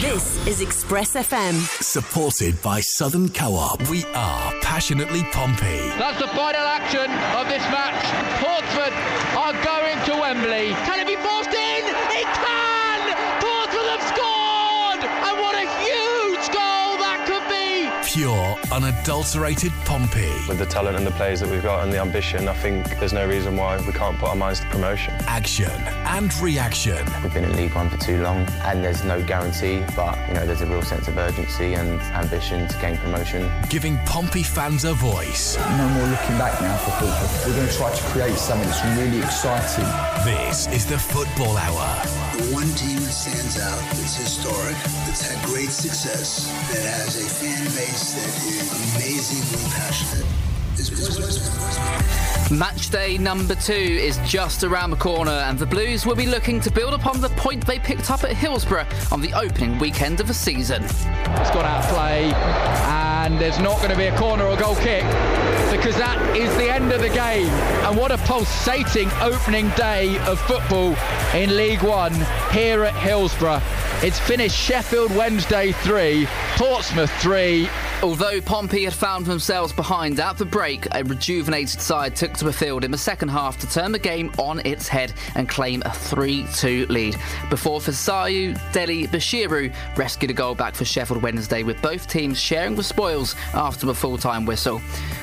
This is Express FM. Supported by Southern Co-op. We are passionately Pompey. That's the final action of this match. Portsmouth are going to Wembley. Can it be forced in? Pure, unadulterated Pompey. With the talent and the players that we've got and the ambition, I think there's no reason why we can't put our minds to promotion. Action and reaction. We've been in League One for too long and there's no guarantee, but you know there's a real sense of urgency and ambition to gain promotion. Giving Pompey fans a voice. No more looking back now for football. We're going to try to create something that's really exciting. This is the Football Hour. The one team that stands out, that's historic, that's had great success, that has a fan base that is amazingly passionate. is Match day number two is just around the corner, and the Blues will be looking to build upon the point they picked up at Hillsborough on the opening weekend of the season. It's got out of play, and there's not going to be a corner or goal kick because that is the end of the game. And what a pulsating opening day of football in League One here at Hillsborough. It's finished Sheffield Wednesday 3, Portsmouth 3, Although Pompey had found themselves behind at the break, a rejuvenated side took to the field in the second half to turn the game on its head and claim a 3 2 lead. Before Fisayo Dele Bashiru rescued a goal back for Sheffield Wednesday, with both teams sharing the spoils after the full time whistle.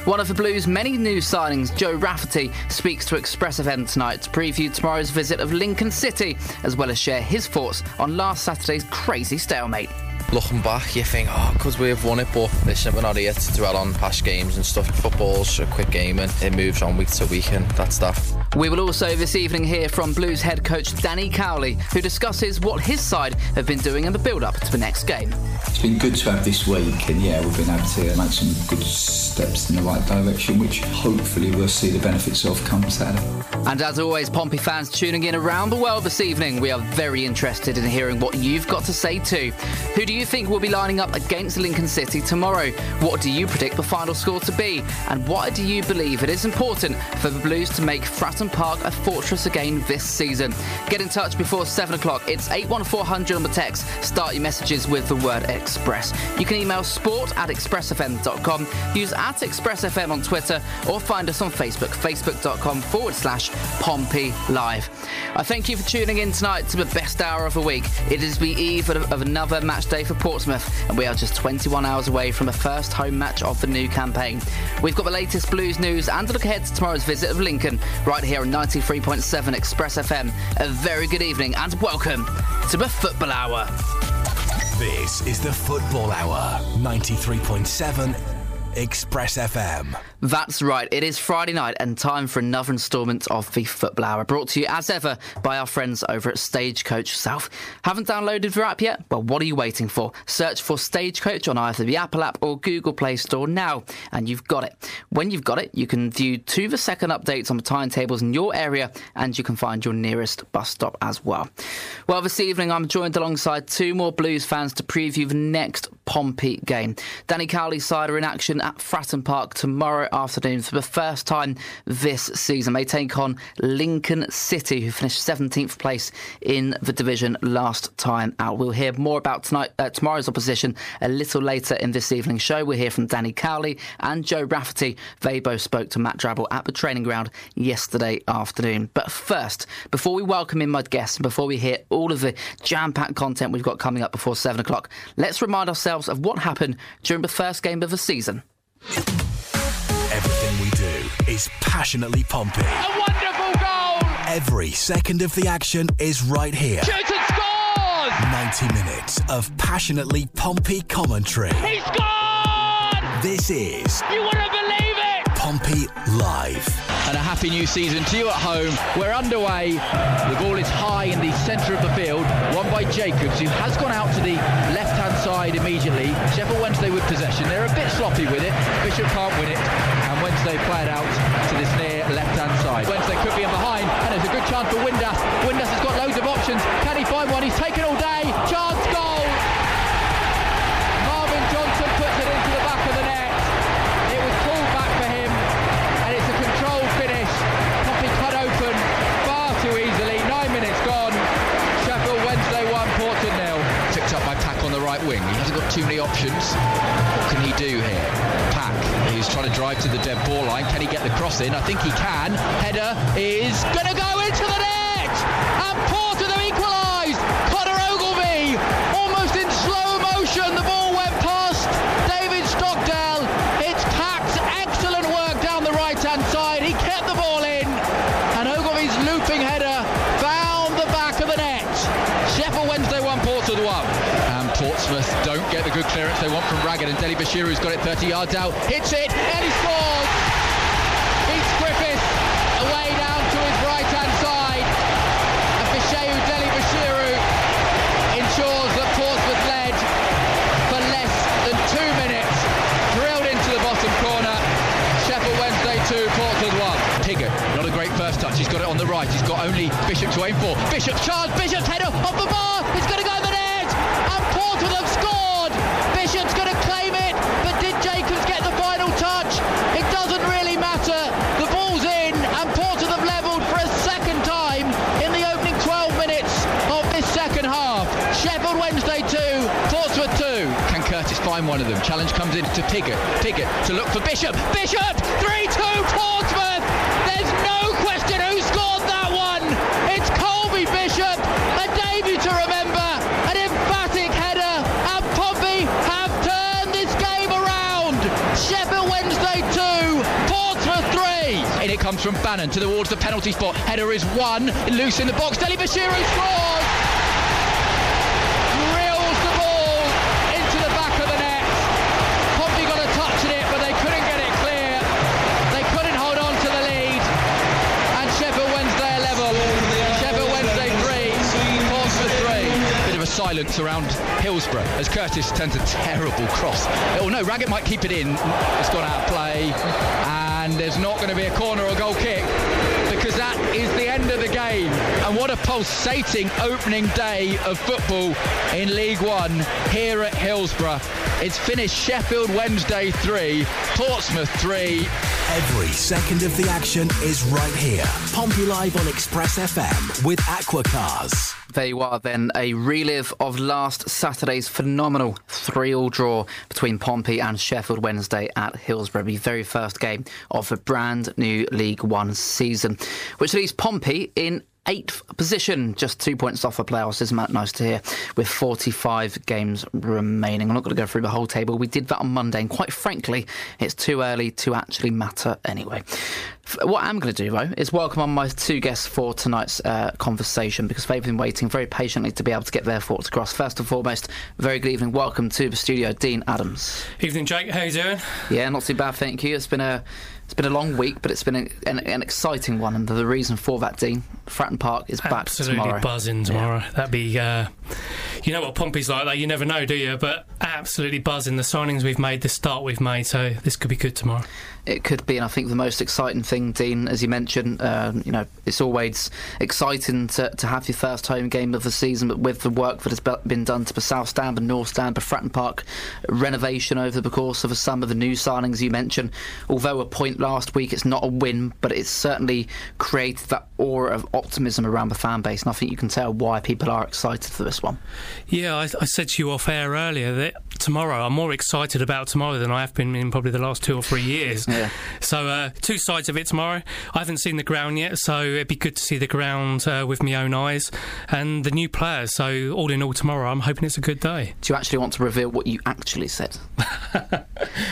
One of the Blues' many new signings, Joe Rafferty, speaks to Express FM tonight to preview tomorrow's visit of Lincoln City, as well as share his thoughts on last Saturday's crazy stalemate. Looking back, you think, oh, could we have won it? But listen, we're not here to dwell on past games and stuff. Football's a quick game and it moves on week to week, and that's that. We will also this evening hear from Blues head coach Danny Cowley, who discusses what his side have been doing in the build up to the next game. It's been good to have this week, and yeah, we've been able to make some good steps in the right direction, which hopefully we'll see the benefits of come Saturday. And as always, Pompey fans tuning in around the world this evening, we are very interested in hearing what you've got to say too. Who do you think will be lining up against Lincoln City tomorrow? What do you predict the final score to be? And why do you believe it is important for the Blues to make Park a fortress again this season? Get in touch before 7 o'clock. It's 81400 on the text. Start your messages with the word Express. You can email sport at expressfm.com, use at expressfm on Twitter, or find us on Facebook, facebook.com forward slash Pompey Live. I thank you for tuning in tonight to the best hour of the week. It is the eve of another match day for Portsmouth, and we are just 21 hours away from the first home match of the new campaign. We've got the latest Blues news and a look ahead to tomorrow's visit of Lincoln, right here on 93.7 Express FM. A very good evening and welcome to the Football Hour. This is the Football Hour. 93.7 Express FM. That's right, it is Friday night and time for another instalment of the Football Hour, brought to you as ever by our friends over at Stagecoach South. Haven't downloaded the app yet? Well, what are you waiting for? Search for Stagecoach on either the Apple app or Google Play Store now, and you've got it. When you've got it, you can view to the second updates on the timetables in your area, and you can find your nearest bus stop as well. Well, this evening I'm joined alongside two more Blues fans to preview the next Pompey game. Danny Cowley's side are in action at Fratton Park tomorrow afternoon for the first time this season. They take on Lincoln City, who finished 17th place in the division last time out. We'll hear more about tonight, uh, tomorrow's opposition a little later in this evening's show. We'll hear from Danny Cowley and Joe Rafferty. They both spoke to Matt Drabble at the training ground yesterday afternoon. But first, before we welcome in my guests and before we hear all of the jam-packed content we've got coming up before 7 o'clock, let's remind ourselves of what happened during the first game of the season. Everything we do is passionately Pompey. A wonderful goal! Every second of the action is right here. Shoots and scores! 90 minutes of passionately Pompey commentary. He scored! This is You wouldn't believe it! Pompey Live. And a happy new season to you at home. We're underway. The ball is high in the centre of the field, won by Jacobs, who has gone out to the left-hand side immediately. Sheffield Wednesday with possession. They're a bit sloppy with it. Bishop can't win it, and Wednesday play it out to this near left-hand side. Wednesday could be in behind, and there's a good chance for Windass. Windass has got loads of options. Can he find one? He's taken all day. Too many options. What can he do here? Pack, he's trying to drive to the dead ball line. Can he get the cross in? I think he can. Header is going to go into the net! And Porter have equalised! Connor Ogilvie, Bashiru's got it 30 yards out, hits it, and he scores! Beats Griffith away down to his right-hand side. And Bashiru Dele Bashiru ensures that Portsmouth led for less than two minutes. Drilled into the bottom corner. Sheffield Wednesday 2, Portsmouth 1. Pigott, not a great first touch. He's got it on the right. He's got only Bishop to aim for. Bishop charge. Bishop's header off the bar. It's going to go Find one of them? Challenge comes in to Pigott. Pigott to look for Bishop. Bishop! 3 2 Portsmouth! There's no question who scored that one! It's Colby Bishop! A debut to remember! An emphatic header! And Pompey have turned this game around! Sheffield Wednesday 2, Portsmouth 3! In it comes from Bannan towards the wards, the penalty spot. Header is one, loose in the box. Dele Bashiru scores! Silence around Hillsborough as Curtis turns a terrible cross. Oh no, Raggett might keep it in. It's gone out of play. And there's not going to be a corner or goal kick because that is the end of the game. And what a pulsating opening day of football in League One here at Hillsborough. It's finished Sheffield Wednesday 3, Portsmouth 3. Every second of the action is right here. Pompey Live on Express FM with Aquacars. There you are, then, a relive of last Saturday's phenomenal 3 all draw between Pompey and Sheffield Wednesday at Hillsborough, the very first game of the brand new League One season, which leaves Pompey in eighth position, just two points off the playoffs. Isn't that nice to hear? With 45 games remaining. I'm not going to go through the whole table. We did that on Monday, and quite frankly, it's too early to actually matter anyway. What I'm going to do, though, is welcome on my two guests for tonight's uh, conversation because they've been waiting very patiently to be able to get their thoughts across. First and foremost, very good evening. Welcome to the studio, Dean Adams. Evening, Jake. How you doing? Yeah, not too bad, thank you. It's been a it's been a long week, but it's been a, an, an, exciting one, and the reason for that, Dean, Fratton Park is back Absolutely tomorrow. buzzing tomorrow. Yeah. That'd be, uh, you know what Pompey's like. That you never know, do you? But absolutely buzzing. The signings we've made, the start we've made, so this could be good tomorrow. It could be, and I think the most exciting thing, Dean, as you mentioned, um, you know, it's always exciting to, to have your first home game of the season, but with the work that has been done to the South Stand and North Stand, the Fratton Park renovation over the course of some of the new signings you mentioned, although a point last week, it's not a win, but it's certainly created that aura of optimism around the fan base, and I think you can tell why people are excited for this one. Yeah, I, I said to you off air earlier that tomorrow I'm more excited about tomorrow than I have been in probably the last two or three years. Yeah. So uh, two sides of it tomorrow. I haven't seen the ground yet, so it'd be good to see the ground uh, with my own eyes and the new players. So all in all, tomorrow I'm hoping it's a good day. Do you actually want to reveal what you actually said?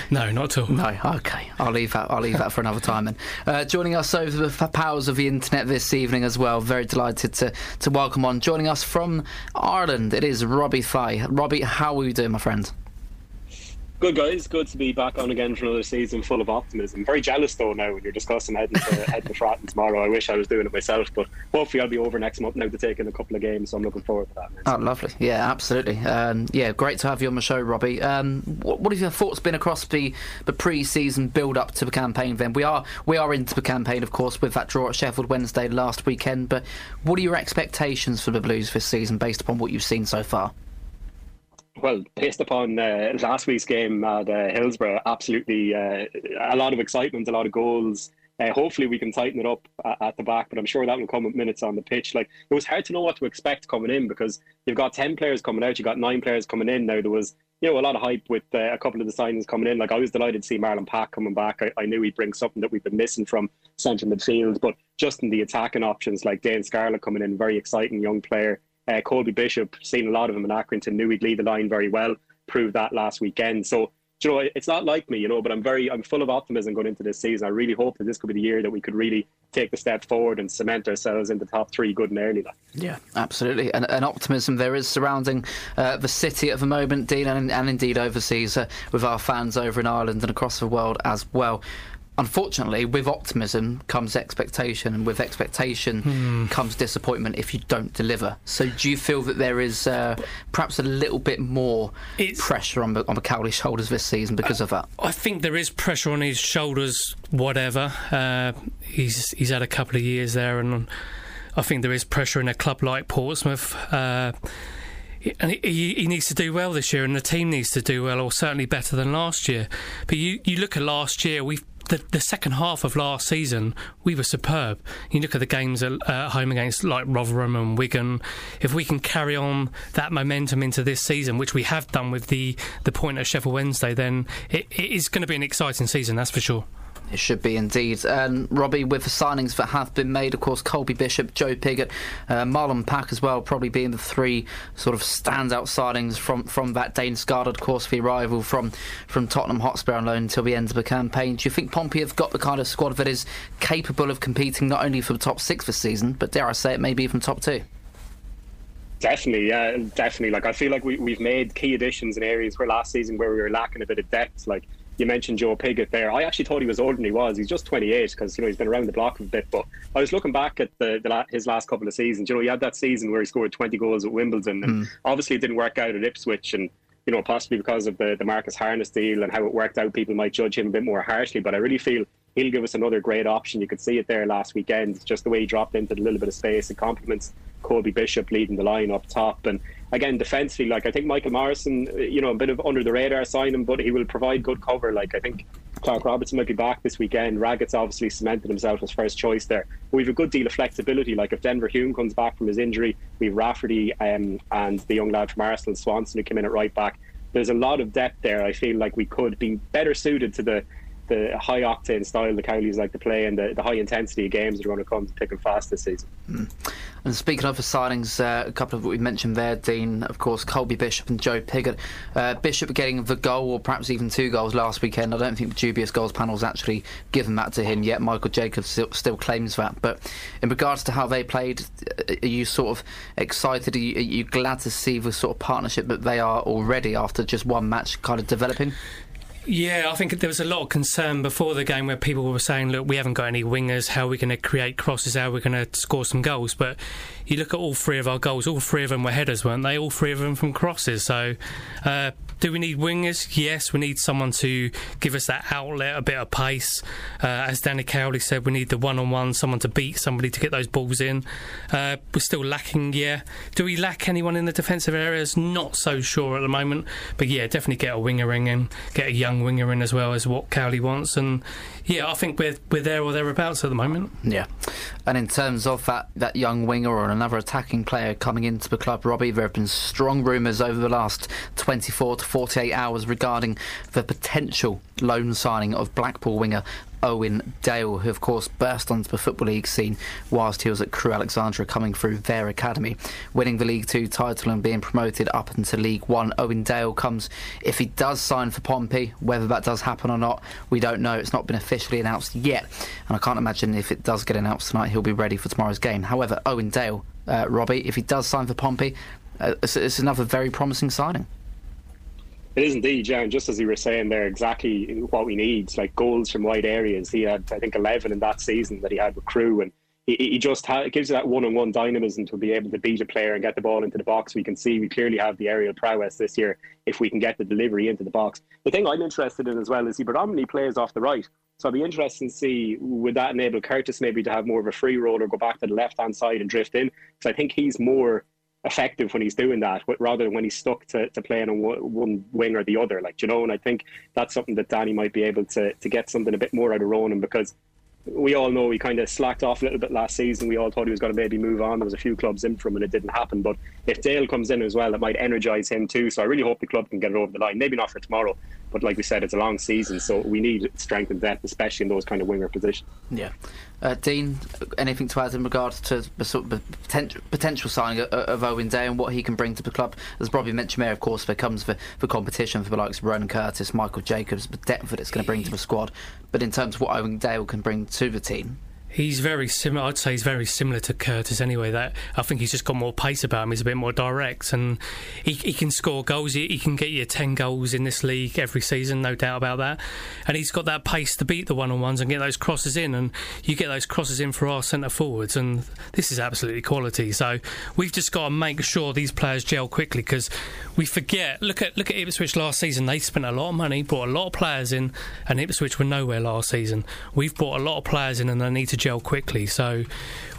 no, not at all. No. Okay, I'll leave that. I'll leave that for another time. And uh, joining us over the powers of the internet this evening as well. Very delighted to to welcome on. Joining us from Ireland, it is Robbie Fahy. Robbie, how are you doing, my friend? Good guys, good to be back on again for another season full of optimism. Very jealous though now when you're discussing heading to heading to Fratton tomorrow. I wish I was doing it myself, but hopefully I'll be over next month now to take in a couple of games. So I'm looking forward to that. Oh, lovely! Yeah, absolutely. Um, yeah, great to have you on the show, Robbie. Um, what, what, have your thoughts been across the the pre-season build up to the campaign? Then we are we are into the campaign, of course, with that draw at Sheffield Wednesday last weekend. But what are your expectations for the Blues this season, based upon what you've seen so far? Well, based upon uh, last week's game at uh, Hillsborough, absolutely uh, a lot of excitement, a lot of goals. Uh, hopefully, we can tighten it up at, at, the back, but I'm sure that will come with minutes on the pitch. Like it was hard to know what to expect coming in because you've got ten players coming out, you've got nine players coming in. Now there was you know a lot of hype with uh, a couple of the signings coming in. Like I was delighted to see Marlon Pack coming back. I, I knew he'd bring something that we've been missing from central midfield, but just in the attacking options, like Dane Scarlett coming in, very exciting young player. Uh, Colby Bishop, seen a lot of him in Accrington, knew he'd lead the line very well. Proved that last weekend. So you know, it's not like me, you know, but I'm very, I'm full of optimism going into this season. I really hope that this could be the year that we could really take the step forward and cement ourselves in the top three good and early. Like. Yeah, absolutely. And, and optimism there is surrounding uh, the city at the moment, Dean, and, and indeed overseas uh, with our fans over in Ireland and across the world as well unfortunately, with optimism comes expectation, and with expectation hmm. comes disappointment if you don't deliver. So, do you feel that there is uh, perhaps a little bit more it's, pressure on, on McCowley's shoulders this season because I, of that? I think there is pressure on his shoulders, whatever. Uh, he's, he's had a couple of years there, and I think there is pressure in a club like Portsmouth. Uh, and he, he, needs to do well this year, and the team needs to do well, or certainly better than last year. But you, you look at last year, we the, the second half of last season, we were superb. You look at the games at home against like Rotherham and Wigan. If we can carry on that momentum into this season, which we have done with the, the point at Sheffield Wednesday, then it, it is going to be an exciting season, that's for sure. It should be indeed. And Robbie, with the signings that have been made, of course, Colby Bishop, Joe Pigott, uh, Marlon Pack as well, probably being the three sort of standout signings from, from that Dane Scarlett, of course, the arrival from, from Tottenham Hotspur on loan until the end of the campaign. Do you think Pompey have got the kind of squad that is capable of competing not only for the top six this season, but dare I say it, maybe even top two? Definitely, yeah, definitely. Like I feel like we, we've made key additions in areas where last season where we were lacking a bit of depth. Like you mentioned Joe Pigott there. I actually thought he was older than he was. He's just 28 because you know he's been around the block a bit. But I was looking back at the, the, his last couple of seasons. You know, he had that season where he scored 20 goals at Wimbledon, and mm. obviously it didn't work out at Ipswich, and you know possibly because of the the Marcus Harness deal and how it worked out, people might judge him a bit more harshly. But I really feel he'll give us another great option. You could see it there last weekend, just the way he dropped into a little bit of space. It complements Colby Bishop leading the line up top, and again, defensively, like I think Michael Morrison, you know, a bit of under the radar signing, but he will provide good cover. Like I think Clark Robertson might be back this weekend. Raggett's obviously cemented himself as first choice there. But we've a good deal of flexibility. Like if Denver Hume comes back from his injury, we've Rafferty um, and the young lad from Arsenal, Swanson, who came in at right back. There's a lot of depth there. I feel like we could be better suited to the the high octane style the Cowleys like to play and the, the high intensity of games that are going to come thick and fast this season. Mm. And speaking of the signings, uh, a couple of what we mentioned there, Dean, of course, Colby Bishop and Joe Pigott. Uh, Bishop getting the goal, or perhaps even two goals last weekend. I don't think the dubious goals panel's actually given that to him yet. Michael Jacobs still, still, claims that. But in regards to how they played, uh, are you sort of excited? Are you, are you glad to see the sort of partnership that they are already after just one match kind of developing? Yeah, I think there was a lot of concern before the game where people were saying, look, we haven't got any wingers, how are we going to create crosses, how are we going to score some goals? But you look at all three of our goals, all three of them were headers, weren't they? All three of them from crosses. So uh, do we need wingers? Yes, we need someone to give us that outlet, a bit of pace. Uh, as Danny Cowley said, we need the one on one, someone to beat somebody to get those balls in. Uh, we're still lacking, yeah. Do we lack anyone in the defensive areas? Not so sure at the moment. But yeah, definitely get a winger in get a young winger in as well as what Cowley wants. And yeah, I think we're, we're there or thereabouts at the moment. Yeah. And in terms of that, that young winger or another attacking player coming into the club, Robbie, there have been strong rumours over the last 24 to 48 hours regarding the potential loan signing of Blackpool winger Owen Dale, who of course burst onto the Football League scene whilst he was at Crewe Alexandra coming through their academy. Winning the League Two title and being promoted up into League One, Owen Dale comes, if he does sign for Pompey, whether that does happen or not, we don't know. It's not been officially announced yet, and I can't imagine if it does get announced tonight, he'll be ready for tomorrow's game. However, Owen Dale, uh, Robbie, if he does sign for Pompey, uh, it's, it's another very promising signing. It is indeed, yeah. And just as you were saying there, exactly what we need, like goals from wide areas. He had, I think, 11 in that season that he had with Crewe. And he, he just ha- gives you that one on one dynamism to be able to beat a player and get the ball into the box. We can see we clearly have the aerial prowess this year if we can get the delivery into the box. The thing I'm interested in as well is he predominantly plays off the right. So I'd be interested to see would that enable Curtis maybe to have more of a free roll or go back to the left hand side and drift in? Because I think he's more effective when he's doing that rather than when he's stuck to, to playing on one wing or the other like you know and I think that's something that Danny might be able to to get something a bit more out of Ronan because we all know he kind of slacked off a little bit last season. We all thought he was going to maybe move on. There was a few clubs in from, and it didn't happen. But if Dale comes in as well, it might energise him too. So I really hope the club can get it over the line. Maybe not for tomorrow, but like we said, it's a long season, so we need strength and depth, especially in those kind of winger positions. Yeah. Uh, Dean, anything to add in regards to the potential, potential signing of, Owen Dale and what he can bring to the club? As Robbie mentioned there, of course, there comes for, for competition for the likes of Ronan Curtis, Michael Jacobs, the depth that it's going to bring to the squad. But in terms of what Owen Dale can bring to the team, He's very similar. I'd say he's very similar to Curtis anyway. That I think he's just got more pace about him. He's a bit more direct, and he, he can score goals. He, he, can get you ten goals in this league every season, no doubt about that. And he's got that pace to beat the one on ones and get those crosses in. And you get those crosses in for our centre forwards, and this is absolutely quality. So we've just got to make sure these players gel quickly because we forget. Look at look at Ipswich last season. They spent a lot of money, brought a lot of players in, and Ipswich were nowhere last season. We've brought a lot of players in, and they need to gel quickly. So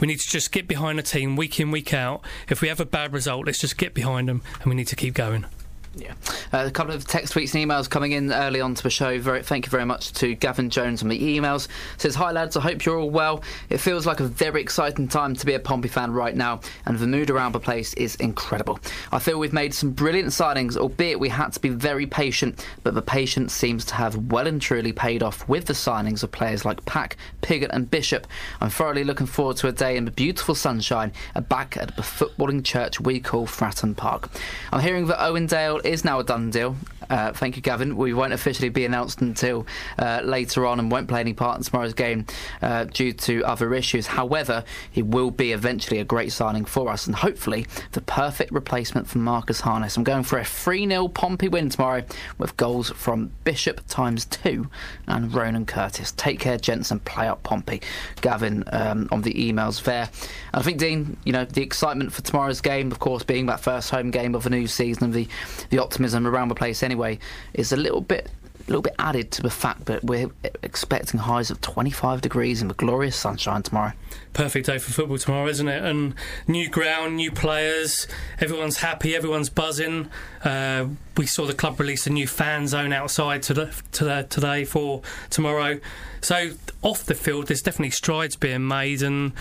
we need to just get behind the team week in, week out. If we have a bad result, let's just get behind them and we need to keep going. Yeah. Uh, a couple of text tweets and emails coming in early on to the show. Very, thank you very much to Gavin Jones on the emails. Says, Hi lads, I hope you're all well. It feels like a very exciting time to be a Pompey fan right now, and the mood around the place is incredible. I feel we've made some brilliant signings, albeit we had to be very patient, but the patience seems to have well and truly paid off with the signings of players like Pack, Pigott, and Bishop. I'm thoroughly looking forward to a day in the beautiful sunshine, back at the footballing church we call Fratton Park. I'm hearing that Owen Dale is now a done deal. Uh, thank you, Gavin. We won't officially be announced until uh, later on and won't play any part in tomorrow's game uh, due to other issues. However, he will be eventually a great signing for us and hopefully the perfect replacement for Marcus Harness. I'm going for a 3 0 Pompey win tomorrow with goals from Bishop times two and Ronan Curtis. Take care, gents, and play up Pompey. Gavin um, on the emails there. And I think, Dean, you know, the excitement for tomorrow's game, of course, being that first home game of a new season the, the optimism around the place anyway, is a little bit little bit added to the fact that we're expecting highs of 25 degrees in the glorious sunshine tomorrow. Perfect day for football tomorrow, isn't it? And new ground, new players, everyone's happy, everyone's buzzing. Uh, we saw the club release a new fan zone outside today, today for tomorrow. So off the field, there's definitely strides being made, and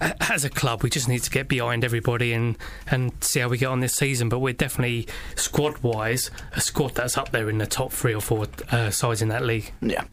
as a club, we just need to get behind everybody and, and see how we get on this season. But we're definitely squad wise a squad that's up there in the top three or four uh, sides in that league. Yeah.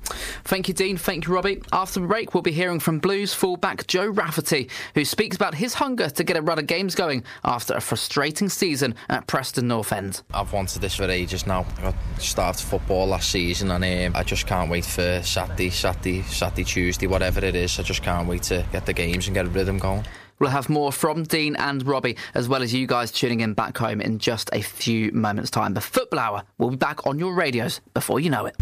Thank you, Dean. Thank you, Robbie. After the break, we'll be hearing from Blues fullback Joe Rafferty, who speaks about his hunger to get a run of games going after a frustrating season at Preston North End. I've wanted this for ages now. I started football last season, and um, I just can't wait for Saturday, Saturday, Saturday, Tuesday, whatever it is. I just can't wait to get the games and get a rhythm going. We'll have more from Dean and Robbie, as well as you guys tuning in back home in just a few moments' time. The Football Hour will be back on your radios before you know it.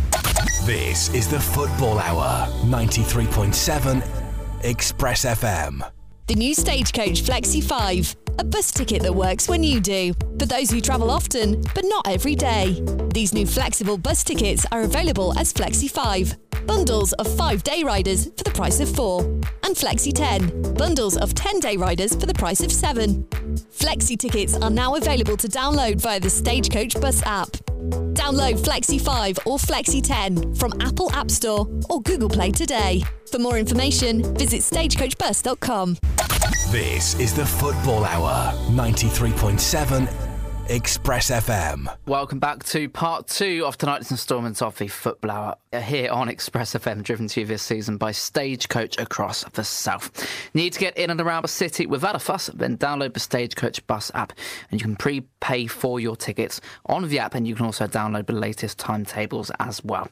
This is the Football Hour, 93.7 Express FM. The new Stagecoach Flexi 5, a bus ticket that works when you do, for those who travel often, but not every day. These new flexible bus tickets are available as Flexi 5, bundles of 5 day riders for the price of 4, and Flexi 10, bundles of 10 day riders for the price of 7. Flexi tickets are now available to download via the Stagecoach Bus app. Download Flexi 5 or Flexi 10 from Apple App Store or Google Play today. For more information, visit stagecoachbus.com. This is the Football Hour, 93.7 Express FM. Welcome back to part two of tonight's instalment of the Football Hour uh, here on Express FM, driven to you this season by Stagecoach across the south. Need to get in and around the city without a fuss? Then download the Stagecoach bus app and you can prepay for your tickets on the app and you can also download the latest timetables as well.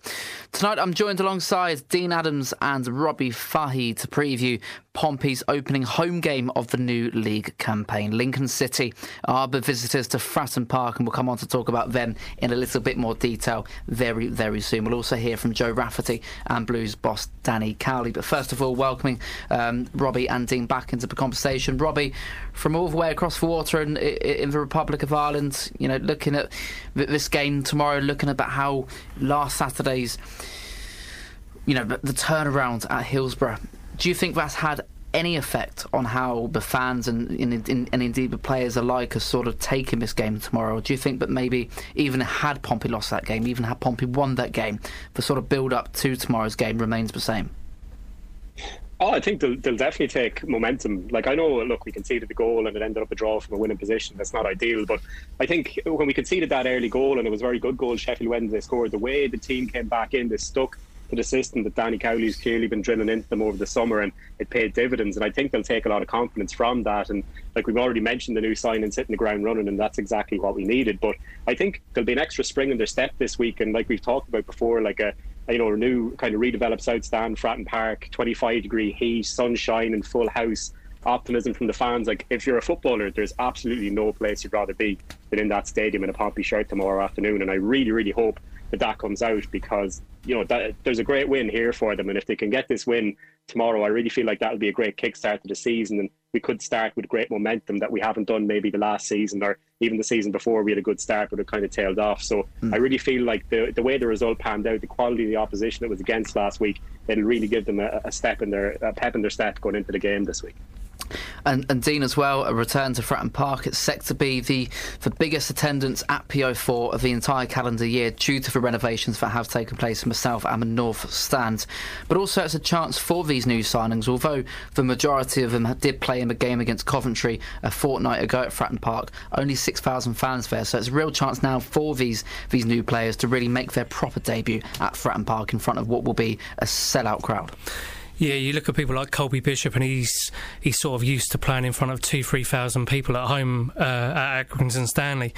Tonight I'm joined alongside Dean Adams and Robbie Fahy to preview Pompey's opening home game of the new league campaign. Lincoln City are the visitors to Fratton Park, and we'll come on to talk about them in a little bit more detail very, very soon. We'll also hear from Joe Rafferty and Blues boss Danny Cowley. But first of all, welcoming um, Robbie and Dean back into the conversation. Robbie, from all the way across the water in, in the Republic of Ireland, you know, looking at this game tomorrow, looking about how last Saturday's, you know, the turnaround at Hillsborough do you think that's had any effect on how the fans and, and, and indeed the players alike are sort of taking this game tomorrow? Or do you think that maybe even had Pompey lost that game, even had Pompey won that game, the sort of build up to tomorrow's game remains the same? Oh, I think they'll, they'll definitely take momentum. Like I know, look, we conceded the goal and it ended up a draw from a winning position. That's not ideal, but I think when we conceded that early goal and it was a very good goal, Sheffield Wednesday scored. The way the team came back in, they stuck to the system that Danny Cowley's clearly been drilling into them over the summer, and it paid dividends. And I think they'll take a lot of confidence from that. And like we've already mentioned, the new signings hitting the ground running, and that's exactly what we needed. But I think there'll be an extra spring in their step this week, and like we've talked about before, like a you know, a new kind of redeveloped South Stand, Fratton Park, 25 degree heat, sunshine, and full house. Optimism from the fans. Like, if you're a footballer, there's absolutely no place you'd rather be than in that stadium in a Pompey shirt tomorrow afternoon. And I really, really hope that that comes out because you know that there's a great win here for them, and if they can get this win tomorrow, I really feel like that'll be a great kickstart to the season, and we could start with great momentum that we haven't done maybe the last season or even the season before. We had a good start, but it kind of tailed off. So mm. I really feel like the the way the result panned out, the quality of the opposition that was against last week, it'll really give them a, a step in their a pep in their step going into the game this week. And, and Dean as well, a return to Fratton Park. It's set to be the, the biggest attendance at PO4 of the entire calendar year due to the renovations that have taken place in the south and the north stands. But also it's a chance for these new signings, although the majority of them did play in the game against Coventry a fortnight ago at Fratton Park. Only 6,000 fans there, so it's a real chance now for these, these new players to really make their proper debut at Fratton Park in front of what will be a sellout crowd. Yeah, you look at people like Colby Bishop, and he's he's sort of used to playing in front of two, three thousand people at home uh, at Accrington Stanley.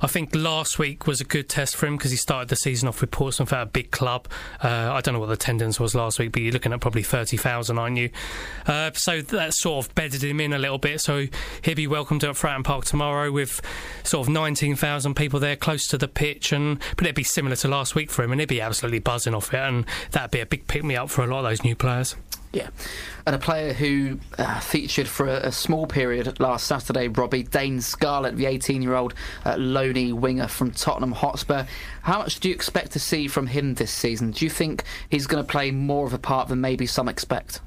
I think last week was a good test for him because he started the season off with Portsmouth at a big club. Uh, I don't know what the attendance was last week, but you're looking at probably thirty thousand, aren't you? Uh, so that sort of bedded him in a little bit. So he'll be welcomed at Fratton Park tomorrow with sort of nineteen thousand people there, close to the pitch, and but it'd be similar to last week for him, and he'd be absolutely buzzing off it, and that'd be a big pick me up for a lot of those new players. Yeah, and a player who uh, featured for a, a, small period last Saturday, Robbie Dane Scarlett, the 18-year-old uh, loney winger from Tottenham Hotspur. How much do you expect to see from him this season? Do you think he's going to play more of a part than maybe some expect?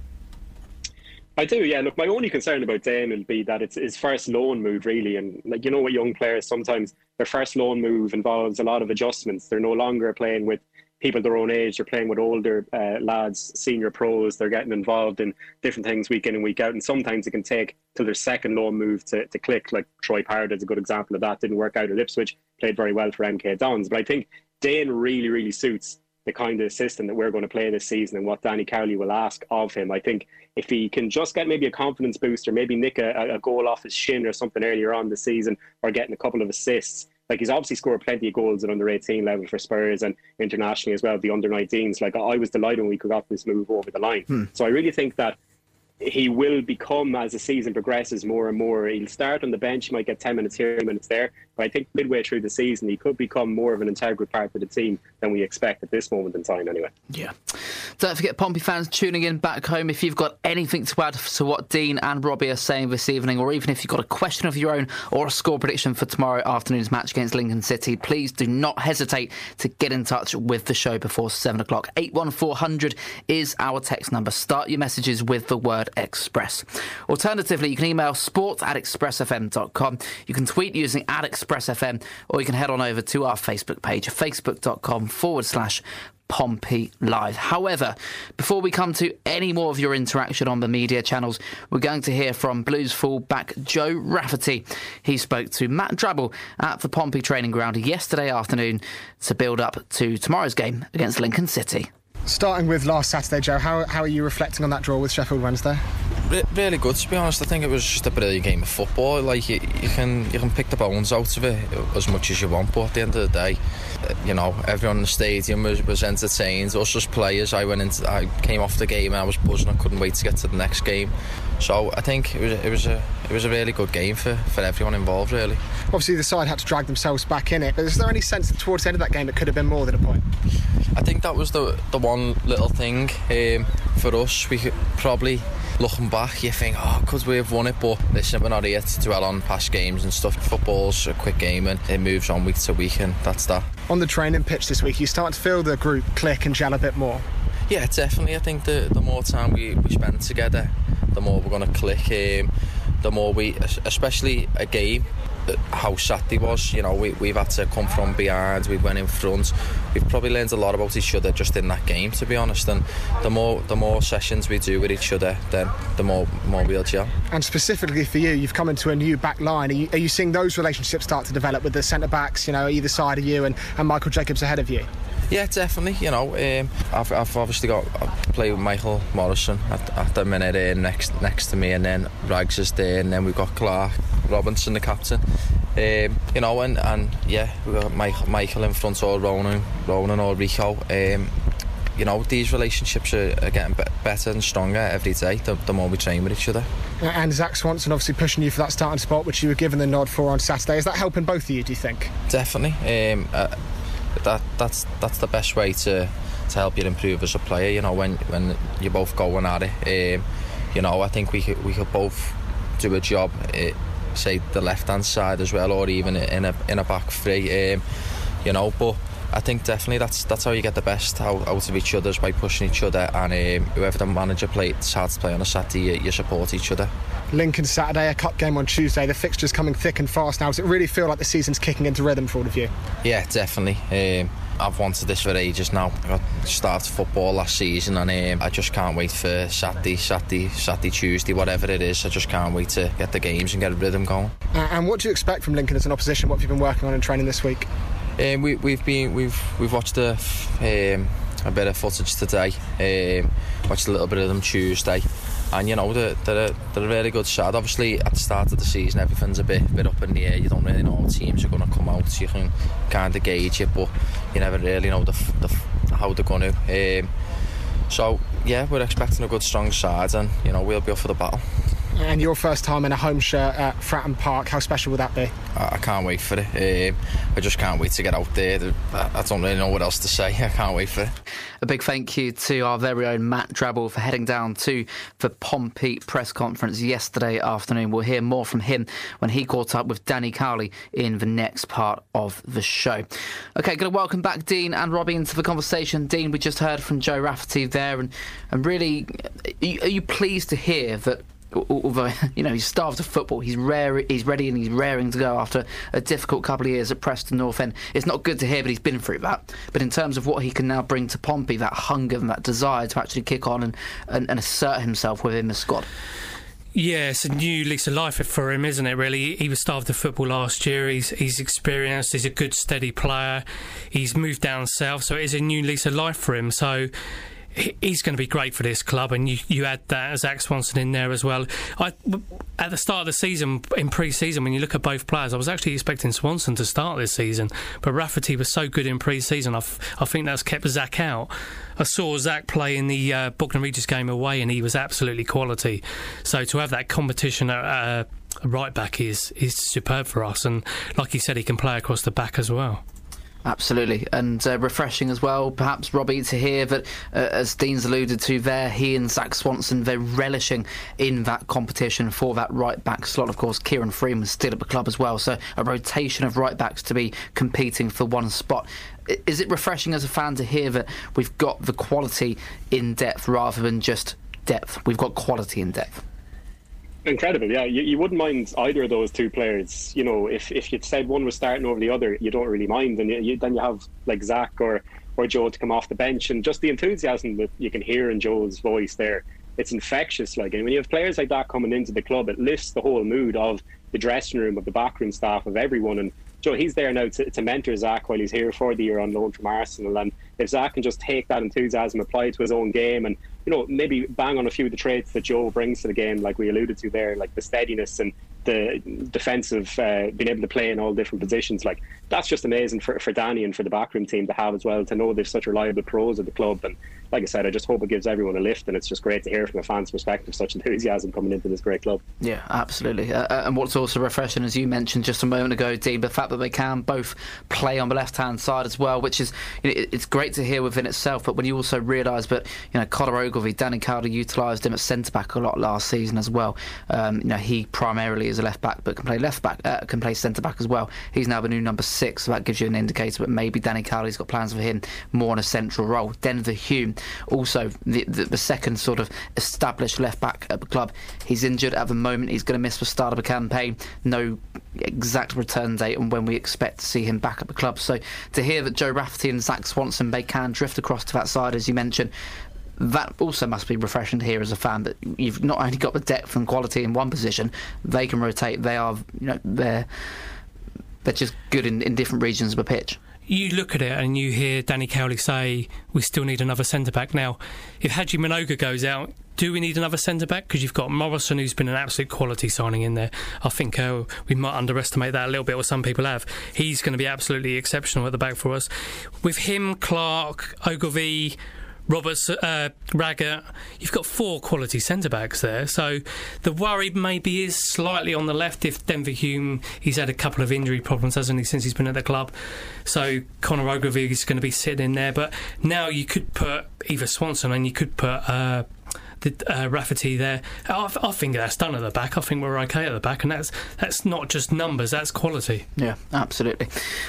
I do, yeah. Look, my only concern about Dane will be that it's his first loan move, really. And, like, you know what young players, sometimes their first loan move involves a lot of adjustments. They're no longer playing with people their own age. They're playing with older uh, lads, senior pros. They're getting involved in different things week in and week out. And sometimes it can take till their second loan move to, to click. Like Troy Parrott is a good example of that. Didn't work out at Ipswich, played very well for MK Dons. But I think Dane really, really suits the kind of system that we're going to play this season and what Danny Cowley will ask of him. I think if he can just get maybe a confidence booster, maybe nick a, a goal off his shin or something earlier on the season, or getting a couple of assists, like he's obviously scored plenty of goals at under 18 level for Spurs and internationally as well, the under 19s. Like I was delighted when we got this move over the line. Hmm. So I really think that he will become as the season progresses more and more. He'll start on the bench, he might get 10 minutes here, 10 minutes there. But I think midway through the season, he could become more of an integral part of the team than we expect at this moment in time, anyway. Yeah. Don't forget, Pompey fans tuning in back home, if you've got anything to add to what Dean and Robbie are saying this evening, or even if you've got a question of your own or a score prediction for tomorrow afternoon's match against Lincoln City, please do not hesitate to get in touch with the show before 7 o'clock. 81400 is our text number. Start your messages with the word Express. Alternatively, you can email sport at expressfm.com. You can tweet using at expressfm, or you can head on over to our Facebook page, facebook.com forward slash Pompey Live. However, before we come to any more of your interaction on the media channels, we're going to hear from Blues fullback Joe Rafferty. He spoke to Matt Drabble at the Pompey training ground yesterday afternoon to build up to tomorrow's game against Lincoln City. Starting with last Saturday, Joe, how, how are you reflecting on that draw with Sheffield Wednesday? Re- really good, to be honest. I think it was just a brilliant game of football. Like you, you can you can pick the bones out of it as much as you want, but at the end of the day, uh, you know, everyone in the stadium was, was entertained. Us as players, I went into, I came off the game and I was buzzing. I couldn't wait to get to the next game. So I think it was it was a it was a really good game for, for everyone involved. Really. Obviously, the side had to drag themselves back in it. But is there any sense that towards the end of that game it could have been more than a point? I think that was the the one little thing um, for us. We could probably looking back, you think, oh, could we have won it? But listen, we're not here to dwell on past games and stuff. Football's a quick game and it moves on week to week, and that's that. On the training pitch this week, you start to feel the group click and gel a bit more. Yeah, definitely. I think the, the more time we, we spend together, the more we're going to click. Um, the more we, especially a game, how Saturday was. You know, we, we've had to come from behind, we went in front. We've probably learned a lot about each other just in that game, to be honest. And the more the more sessions we do with each other, then the more more we'll gel. And specifically for you, you've come into a new back line. Are you, are you seeing those relationships start to develop with the centre backs, you know, either side of you and, and Michael Jacobs ahead of you? Yeah, definitely. You know, um, I've, I've obviously got I play with Michael Morrison at, at the minute uh, next next to me, and then Rags is there, and then we've got Clark Robertson, the captain. Um, you know, and, and yeah, we've got Mike, Michael in front, or Ronan, Ronan or Reeco. Um, you know, these relationships are, are getting be- better and stronger every day the, the, more we train with each other. And Zak Swanson obviously pushing you for that starting spot, which you were given the nod for on Saturday. Is that helping both of you, do you think? Definitely. Um, uh, that that's that's the best way to to help you improve as a player. You know, when when you're both going at it. Um, you know, I think we could we could both do a job. Uh, say the left hand side as well, or even in a in a back three. Um, you know, but I think definitely that's that's how you get the best out, out of each other is by pushing each other and um, whoever the manager play, decides to play on a Saturday, you, you, support each other. Lincoln Saturday, a cup game on Tuesday. The fixtures coming thick and fast now. Does it really feel like the season's kicking into rhythm for all of you? Yeah, definitely. Um, I've wanted this for ages now. I started football last season and um, I just can't wait for Saturday, Saturday, Saturday, Tuesday, whatever it is. I just can't wait to get the games and get a rhythm going. Uh, and what do you expect from Lincoln as an opposition? What have you been working on in training this week? Um, we, we've been we've we've watched a, um, a bit of footage today. Um, watched a little bit of them Tuesday, And you know, they're, they're, a, they're a really good side. Obviously, at the start of the season, everything's a bit, bit up in the air. You don't really know what teams are going to come out. You can kind of gauge it, but you never really know the, the, how they're going to. Um, so, yeah, we're expecting a good, strong side, and, you know, we'll be up for the battle. And your first time in a home shirt at Fratton Park, how special will that be? I, can't wait for it. Um, I just can't wait to get out there. I, don't really know what else to say. I can't wait for it. A big thank you to our very own Matt Drabble for heading down to the Pompey press conference yesterday afternoon. We'll hear more from him when he caught up with Danny Cowley in the next part of the show. Okay, going to welcome back Dean and Robbie into the conversation. Dean, we just heard from Joe Rafferty there, and, and really, are you, are you pleased to hear that although you know he's starved of football, he's rare, he's ready and he's raring to go after a difficult couple of years at Preston North End. It's not good to hear, but he's been through that. But in terms of what he can now bring to Pompey, that hunger and that desire to actually kick on and, and, and assert himself within the squad. Yeah, it's a new lease of life for him, isn't it? Really, he was starved of football last year. He's he's experienced. He's a good, steady player. He's moved down south, so it is a new lease of life for him. So he's going to be great for this club, and you, you add that Zak Swanson in there as well. I, at the start of the season, in pre-season, when you look at both players, I was actually expecting Swanson to start this season, but Rafferty was so good in pre-season, I, f- I think that's kept Zak out. I saw Zach play in the uh, Bognor Regis game away, and he was absolutely quality. So to have that competition at uh, right back is is superb for us, and like you said, he can play across the back as well. Absolutely, and uh, refreshing as well, perhaps, Robbie, to hear that, uh, as Dean's alluded to there, he and Zak Swanson, they're relishing in that competition for that right back slot. Of course, Kieran Freeman's still at the club as well, so a rotation of right backs to be competing for one spot. Is it refreshing as a fan to hear that we've got the quality in depth rather than just depth? We've got quality in depth. Incredible, yeah. You, you wouldn't mind either of those two players. You know, if if you'd said one was starting over the other, you don't really mind, and you, you, then you have like Zak or or Joe to come off the bench, and just the enthusiasm that you can hear in Joe's voice there, it's infectious. Like, and when you have players like that coming into the club, it lifts the whole mood of the dressing room, of the backroom staff, of everyone. And Joe, he's there now to, to mentor Zak while he's here for the year on loan from Arsenal. And if Zak can just take that enthusiasm, apply it to his own game, and you know maybe bang on a few of the traits that Joe brings to the game, like we alluded to there, like the steadiness and the defensive, uh, being able to play in all different positions, like that's just amazing for, for Danny and for the backroom team to have as well. To know there's such reliable pros at the club, and like I said, I just hope it gives everyone a lift, and it's just great to hear from a fan's perspective such enthusiasm coming into this great club. Yeah, absolutely. Uh, uh and what's also refreshing, as you mentioned just a moment ago, Dean, the fact that they can both play on the left hand side as well, which is you know, it's great to hear within itself. But when you also realise that you know Connor Ogilvie, Danny Cowley utilised him at centre back a lot last season as well. Um, you know he primarily as a left back, but can play left back, uh, can play centre back as well. He's now the new number six, so that gives you an indicator. But maybe Danny Cowley's got plans for him more in a central role. Denver Hume, also the, the, the second sort of established left back at the club. He's injured at the moment. He's going to miss the start of the campaign. No exact return date and when we expect to see him back at the club. So to hear that Joe Rafferty and Zak Swanson they can drift across to that side, as you mentioned, that also must be refreshing to hear as a fan that you've not only got the depth and quality in one position, they can rotate. They are, you know, they're they're just good in, in different regions of the pitch you look at it and you hear Danny Cowley say, we still need another centre back. Now, if Haji Mnoga goes out, do we need another centre back? Because you've got Morrison, who's been an absolute quality signing in there. I think uh, we might underestimate that a little bit, or some people have. He's going to be absolutely exceptional at the back for us. With him, Clark, Ogilvie, Roberts, uh, Raggett, you've got four quality centre backs there. So the worry maybe is slightly on the left if Denver Hume, he's had a couple of injury problems, hasn't he, since he's been at the club. So Connor Ogilvie is going to be sitting in there. But now you could put either Swanson and you could put. Uh, the uh, Rafferty there. I, I, think that's done at the back. I think we're okay at the back, and that's that's not just numbers, that's quality. Yeah, absolutely.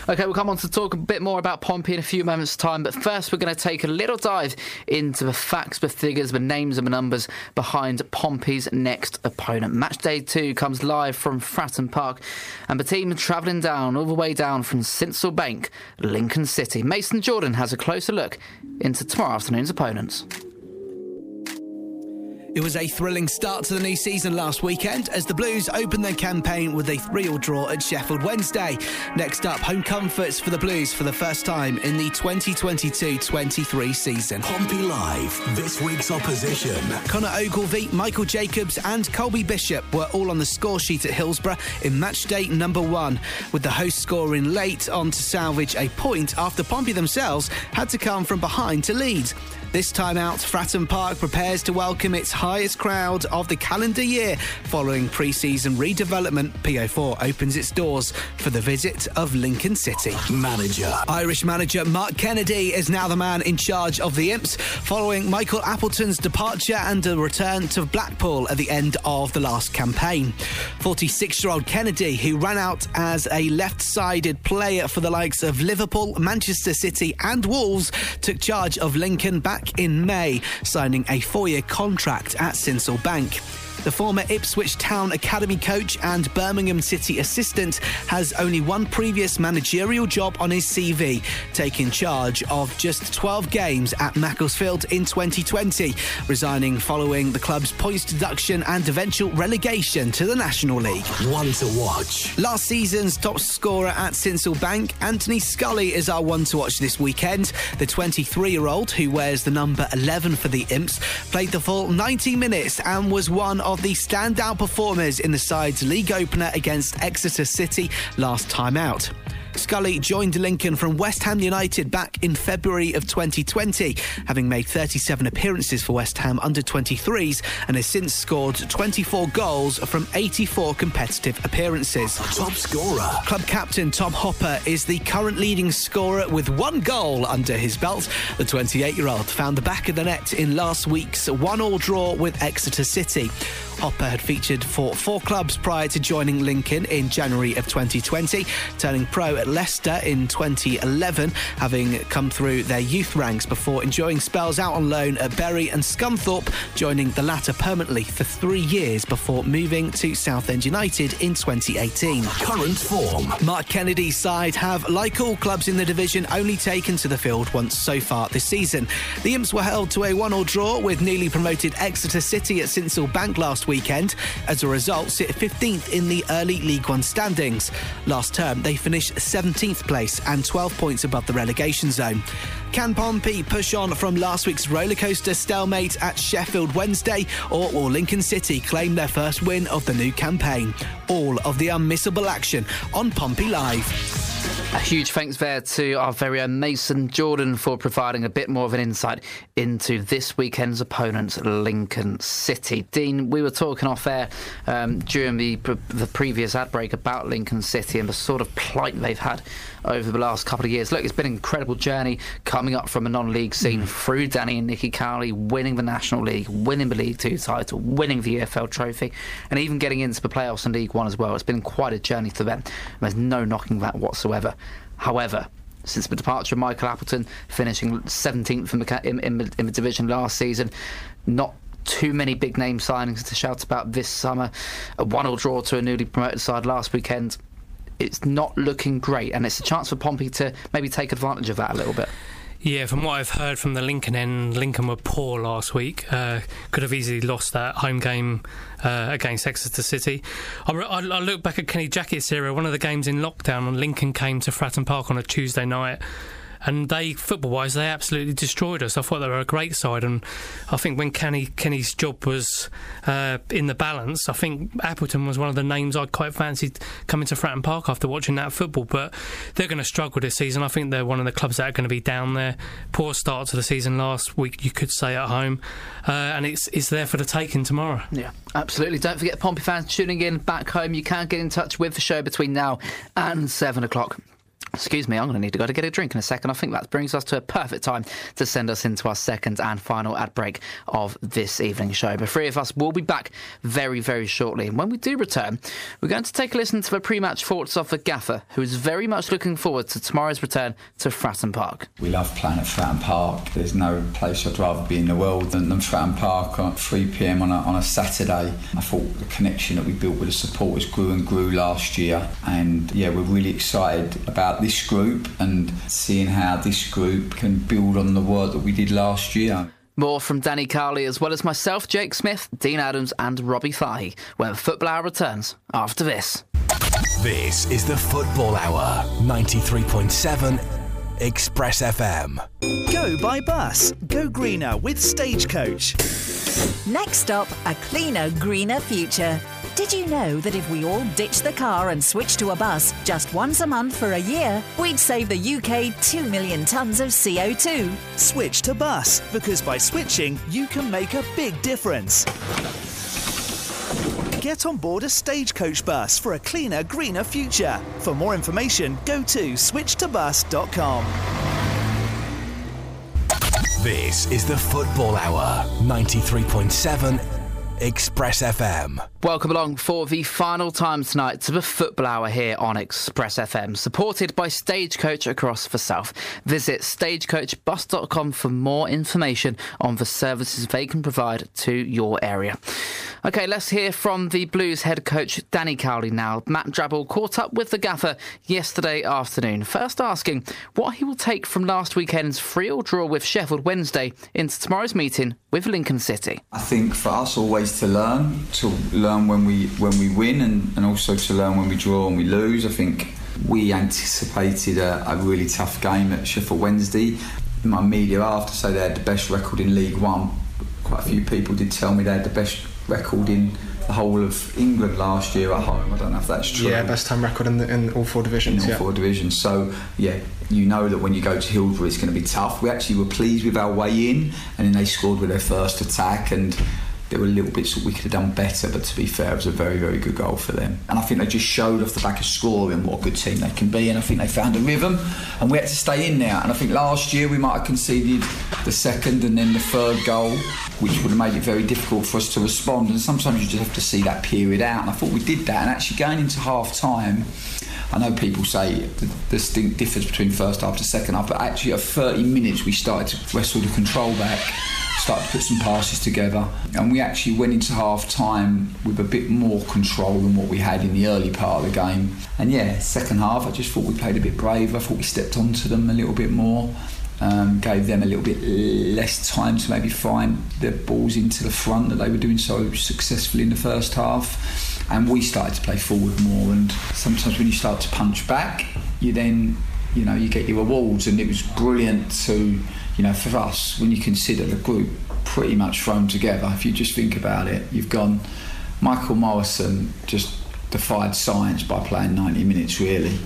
Okay, we'll come on to talk a bit more about Pompey in a few moments' time, but first we're going to take a little dive into the facts, the figures, the names, and the numbers behind Pompey's next opponent. Match day two comes live from Fratton Park, and the team travelling down all the way down from Sincil Bank, Lincoln City. Mason Jordan has a closer look into tomorrow afternoon's opponents. It was a thrilling start to the new season last weekend as the Blues opened their campaign with a 3 all draw at Sheffield Wednesday. Next up, home comforts for the Blues for the first time in the 2022 23 season. Pompey Live, this week's opposition. Connor Ogilvie, Michael Jacobs, and Colby Bishop were all on the score sheet at Hillsborough in match day number one, with the host scoring late on to salvage a point after Pompey themselves had to come from behind to lead. This time out, Fratton Park prepares to welcome its highest crowd of the calendar year following pre season redevelopment. PO4 opens its doors for the visit of Lincoln City. Manager. Irish manager Mark Kennedy is now the man in charge of the Imps following Michael Appleton's departure and a return to Blackpool at the end of the last campaign. 46 year old Kennedy, who ran out as a left sided player for the likes of Liverpool, Manchester City, and Wolves, took charge of Lincoln back back in May, signing a four year contract at Sincil Bank. The former Ipswich Town Academy coach and Birmingham City assistant has only one previous managerial job on his CV, taking charge of just 12 games at Macclesfield in 2020, resigning following the club's points deduction and eventual relegation to the National League. One to watch. Last season's top scorer at Sincil Bank, Anthony Scully, is our one to watch this weekend. The 23 year old, who wears the number 11 for the Imps, played the full 90 minutes and was one of of the standout performers in the side's league opener against Exeter City last time out. Scully joined Lincoln from West Ham United back in February of 2020, having made 37 appearances for West Ham under 23s and has since scored 24 goals from 84 competitive appearances. Top scorer. Club captain Tom Hopper is the current leading scorer with one goal under his belt. The 28 year old found the back of the net in last week's one all draw with Exeter City. Hopper had featured for four clubs prior to joining Lincoln in January of 2020, turning pro at Leicester in 2011, having come through their youth ranks before enjoying spells out on loan at Bury and Scunthorpe, joining the latter permanently for three years before moving to Southend United in 2018. Current form. Mark Kennedy's side have, like all clubs in the division, only taken to the field once so far this season. The Imps were held to a one-all draw with newly promoted Exeter City at Sincil Bank last weekend. As a result, sit 15th in the early League One standings. Last term, they finished 17th place and 12 points above the relegation zone. Can Pompey push on from last week's rollercoaster stalemate at Sheffield Wednesday, or will Lincoln City claim their first win of the new campaign? All of the unmissable action on Pompey Live. A huge thanks there to our very own Mason Jordan for providing a bit more of an insight into this weekend's opponents, Lincoln City. Dean, we were talking off air um, during the the previous ad break about Lincoln City and the sort of plight they've had over the last couple of years. Look, it's been an incredible journey coming up from a non-league scene mm. through Danny and Nicky Cowley, winning the National League, winning the League Two title, winning the EFL Trophy, and even getting into the playoffs in League One as well. It's been quite a journey for them. There's no knocking that whatsoever. However, since the departure of Michael Appleton, finishing 17th in the, in, in, in the division last season, not too many big name signings to shout about this summer. A one-all draw to a newly promoted side last weekend. It's not looking great, and it's a chance for Pompey to maybe take advantage of that a little bit. Yeah, from what I've heard from the Lincoln end, Lincoln were poor last week. Uh, could have easily lost that home game uh, against Exeter City. I, I, I, look back at Kenny Jackett's era, one of the games in lockdown, when Lincoln came to Fratton Park on a Tuesday night and they football wise they absolutely destroyed us. I thought they were a great side, and I think when Kenny Kenny's job was uh, in the balance, I think Appleton was one of the names I quite fancied coming to Fratton Park after watching that football. But they're going to struggle this season. I think they're one of the clubs that are going to be down there. Poor start to the season last week, you could say at home, uh, and it's it's there for the taking tomorrow. Yeah, absolutely. Don't forget, Pompey fans tuning in back home. You can get in touch with the show between now and seven o'clock. Excuse me, I'm going to need to go to get a drink in a second. I think that brings us to a perfect time to send us into our second and final ad break of this evening show. The three of us will be back very, very shortly. And when we do return, we're going to take a listen to the pre match thoughts of the gaffer, who is very much looking forward to tomorrow's return to Fratton Park. We love playing at Fratton Park. There's no place I'd rather be in the world than, than Fratton Park at 3 pm on a, on a Saturday. I thought the connection that we built with the supporters grew and grew last year. And yeah, we're really excited about this group and seeing how this group can build on the work that we did last year. More from Danny Cowley, as well as myself, Jake Smith, Dean Adams, and Robbie Fahy, when Football Hour returns after this. This is the Football Hour, 93.7 Express FM. Go by bus. Go greener with Stagecoach. Next stop, a cleaner, greener future. Did you know that if we all ditch the car and switch to a bus just once a month for a year, we'd save the UK 2 million tonnes of CO2? Switch to bus, because by switching, you can make a big difference. Get on board a stagecoach bus for a cleaner, greener future. For more information, go to switchtobus.com. This is the Football Hour, 93.7 Express FM. Welcome along for the final time tonight to the Football Hour here on Express FM, supported by Stagecoach across the South. Visit stagecoachbus.com for more information on the services they can provide to your area. Okay, let's hear from the Blues head coach Danny Cowley now. Matt Drabble caught up with the gaffer yesterday afternoon, first asking what he will take from last weekend's 3 all draw with Sheffield Wednesday into tomorrow's meeting with Lincoln City. I think for us always to learn, to learn when we when we win, and, and also to learn when we draw and we lose. I think we anticipated a, a really tough game at Sheffield Wednesday. My media after say they had the best record in League One. Quite a few people did tell me they had the best record in the whole of England last year at home. I don't know if that's true. Yeah, best time record in, the, in all four divisions. In all yeah. four divisions. So yeah, you know that when you go to Hillsborough, it's going to be tough. We actually were pleased with our way in, and then they scored with their first attack and there were little bits that we could have done better, but to be fair, it was a very, very good goal for them. And I think they just showed off the back of scoring what a good team they can be, and I think they found a rhythm, and we had to stay in there. And I think last year we might have conceded the second and then the third goal, which would have made it very difficult for us to respond. And sometimes you just have to see that period out, and I thought we did that. And actually going into half time, I know people say the distinct difference between first half to second half, but actually at 30 minutes we started to wrestle the control back started to put some passes together, and we actually went into half time with a bit more control than what we had in the early part of the game. And yeah, second half, I just thought we played a bit braver. I thought we stepped onto them a little bit more. Um, gave them a little bit less time to maybe find their balls into the front that they were doing so successfully in the first half. And we started to play forward more. And sometimes when you start to punch back, you then, you know, you get your rewards. And it was brilliant to you know, for us, when you consider the group pretty much thrown together, if you just think about it, you've gone Michael Morrison just defied science by playing 90 minutes, really.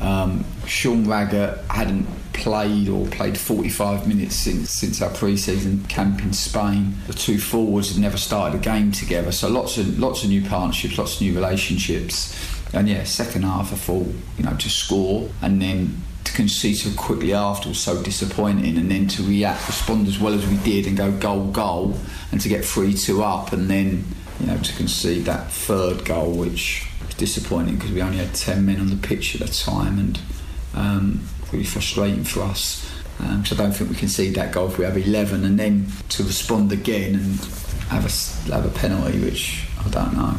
Um, Sean Raggett hadn't played or played 45 minutes since since our pre-season camp in Spain. The two forwards had never started a game together, so lots of lots of new partnerships, lots of new relationships. And yeah, second half I thought you know to score and then to concede so quickly after was so disappointing, and then to react, respond as well as we did, and go goal goal, and to get three two up, and then you know to concede that third goal, which was disappointing because we only had ten men on the pitch at the time, and um, really frustrating for us. Um, so I don't think we can see that goal if we have 11 and then to respond again and have a, have a penalty, which I don't know.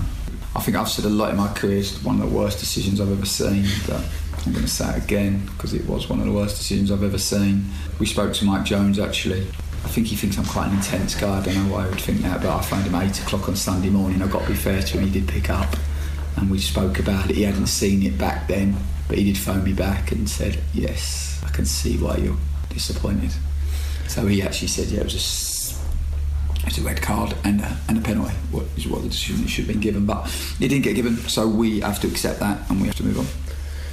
I think I've said a lot in my career, it's one of the worst decisions I've ever seen. But I'm going to say it again because it was one of the worst decisions I've ever seen. We spoke to Mike Jones actually. I think he thinks I'm quite an intense guy. I don't know why I would think that, but I phoned him at 8 o'clock on Sunday morning. I've got to be fair to him, he did pick up and we spoke about it. He hadn't seen it back then, but he did phone me back and said, Yes, I can see why you're disappointed. So he actually said, Yeah, it was a, it was a red card and a, and a penalty, what is what the decision should have been given. But it didn't get given, so we have to accept that and we have to move on.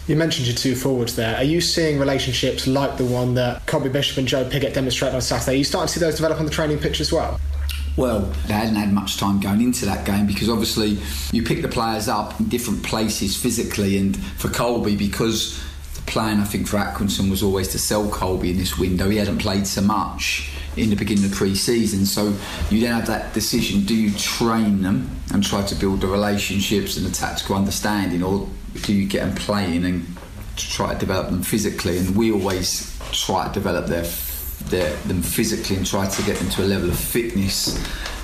You mentioned your two forwards there. Are you seeing relationships like the one that Colby Bishop and Joe Pigott demonstrated on Saturday? Are you starting to see those develop on the training pitch as well? Well, they hadn't had much time going into that game because obviously you pick the players up in different places physically, and for Colby, because the plan I think for Accrington was always to sell Colby in this window, he hadn't played so much in the beginning of the pre-season. So you then have that decision: do you train them and try to build the relationships and the tactical understanding, or do you get them playing and try to develop them physically? And we always try to develop their their, them physically and try to get them to a level of fitness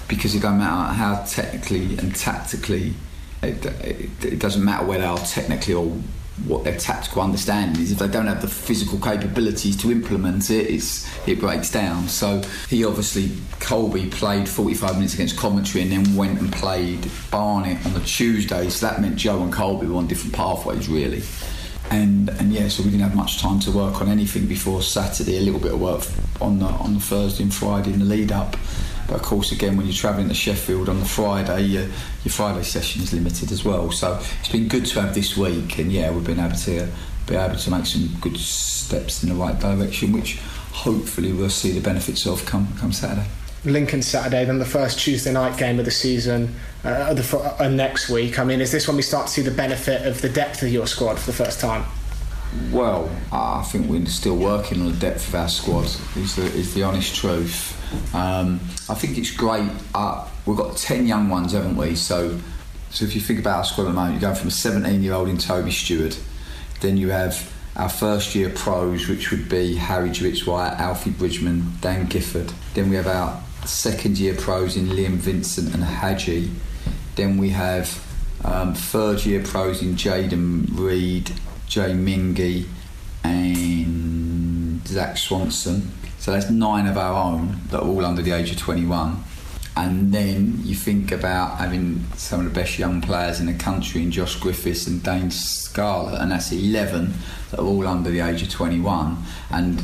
because it doesn't matter how technically and tactically it, it, it doesn't matter whether they are technically or what their tactical understanding is if they don't have the physical capabilities to implement it it breaks down so he obviously Colby played 45 minutes against Coventry and then went and played Barnet on the Tuesday so that meant Joe and Colby were on different pathways really and and yeah, so we didn't have much time to work on anything before Saturday. A little bit of work on the on the Thursday and Friday in the lead up. But of course, again, when you're travelling to Sheffield on the Friday, your, your Friday session is limited as well. So it's been good to have this week, and yeah, we've been able to be able to make some good steps in the right direction, which hopefully we'll see the benefits of come come Saturday. Lincoln Saturday, then the first Tuesday night game of the season uh, the, uh, next week. I mean, is this when we start to see the benefit of the depth of your squad for the first time? Well, I think we're still working on the depth of our squad. Is the is the honest truth. Um, I think it's great. Uh, we've got ten young ones, haven't we? So, so if you think about our squad at the moment, you're going from a 17 year old in Toby Steward, then you have our first year pros, which would be Harry Jewitt-White, Alfie Bridgman, Dan Gifford. Then we have our second year pros in Liam Vincent and Haji. Then we have um, third year pros in Jayden Reid, Jay Mingi, and Zak Swanson. So that's nine of our own that are all under the age of 21. And then you think about having some of the best young players in the country in Josh Griffiths and Dane Scarlett, and that's 11 that are all under the age of 21. And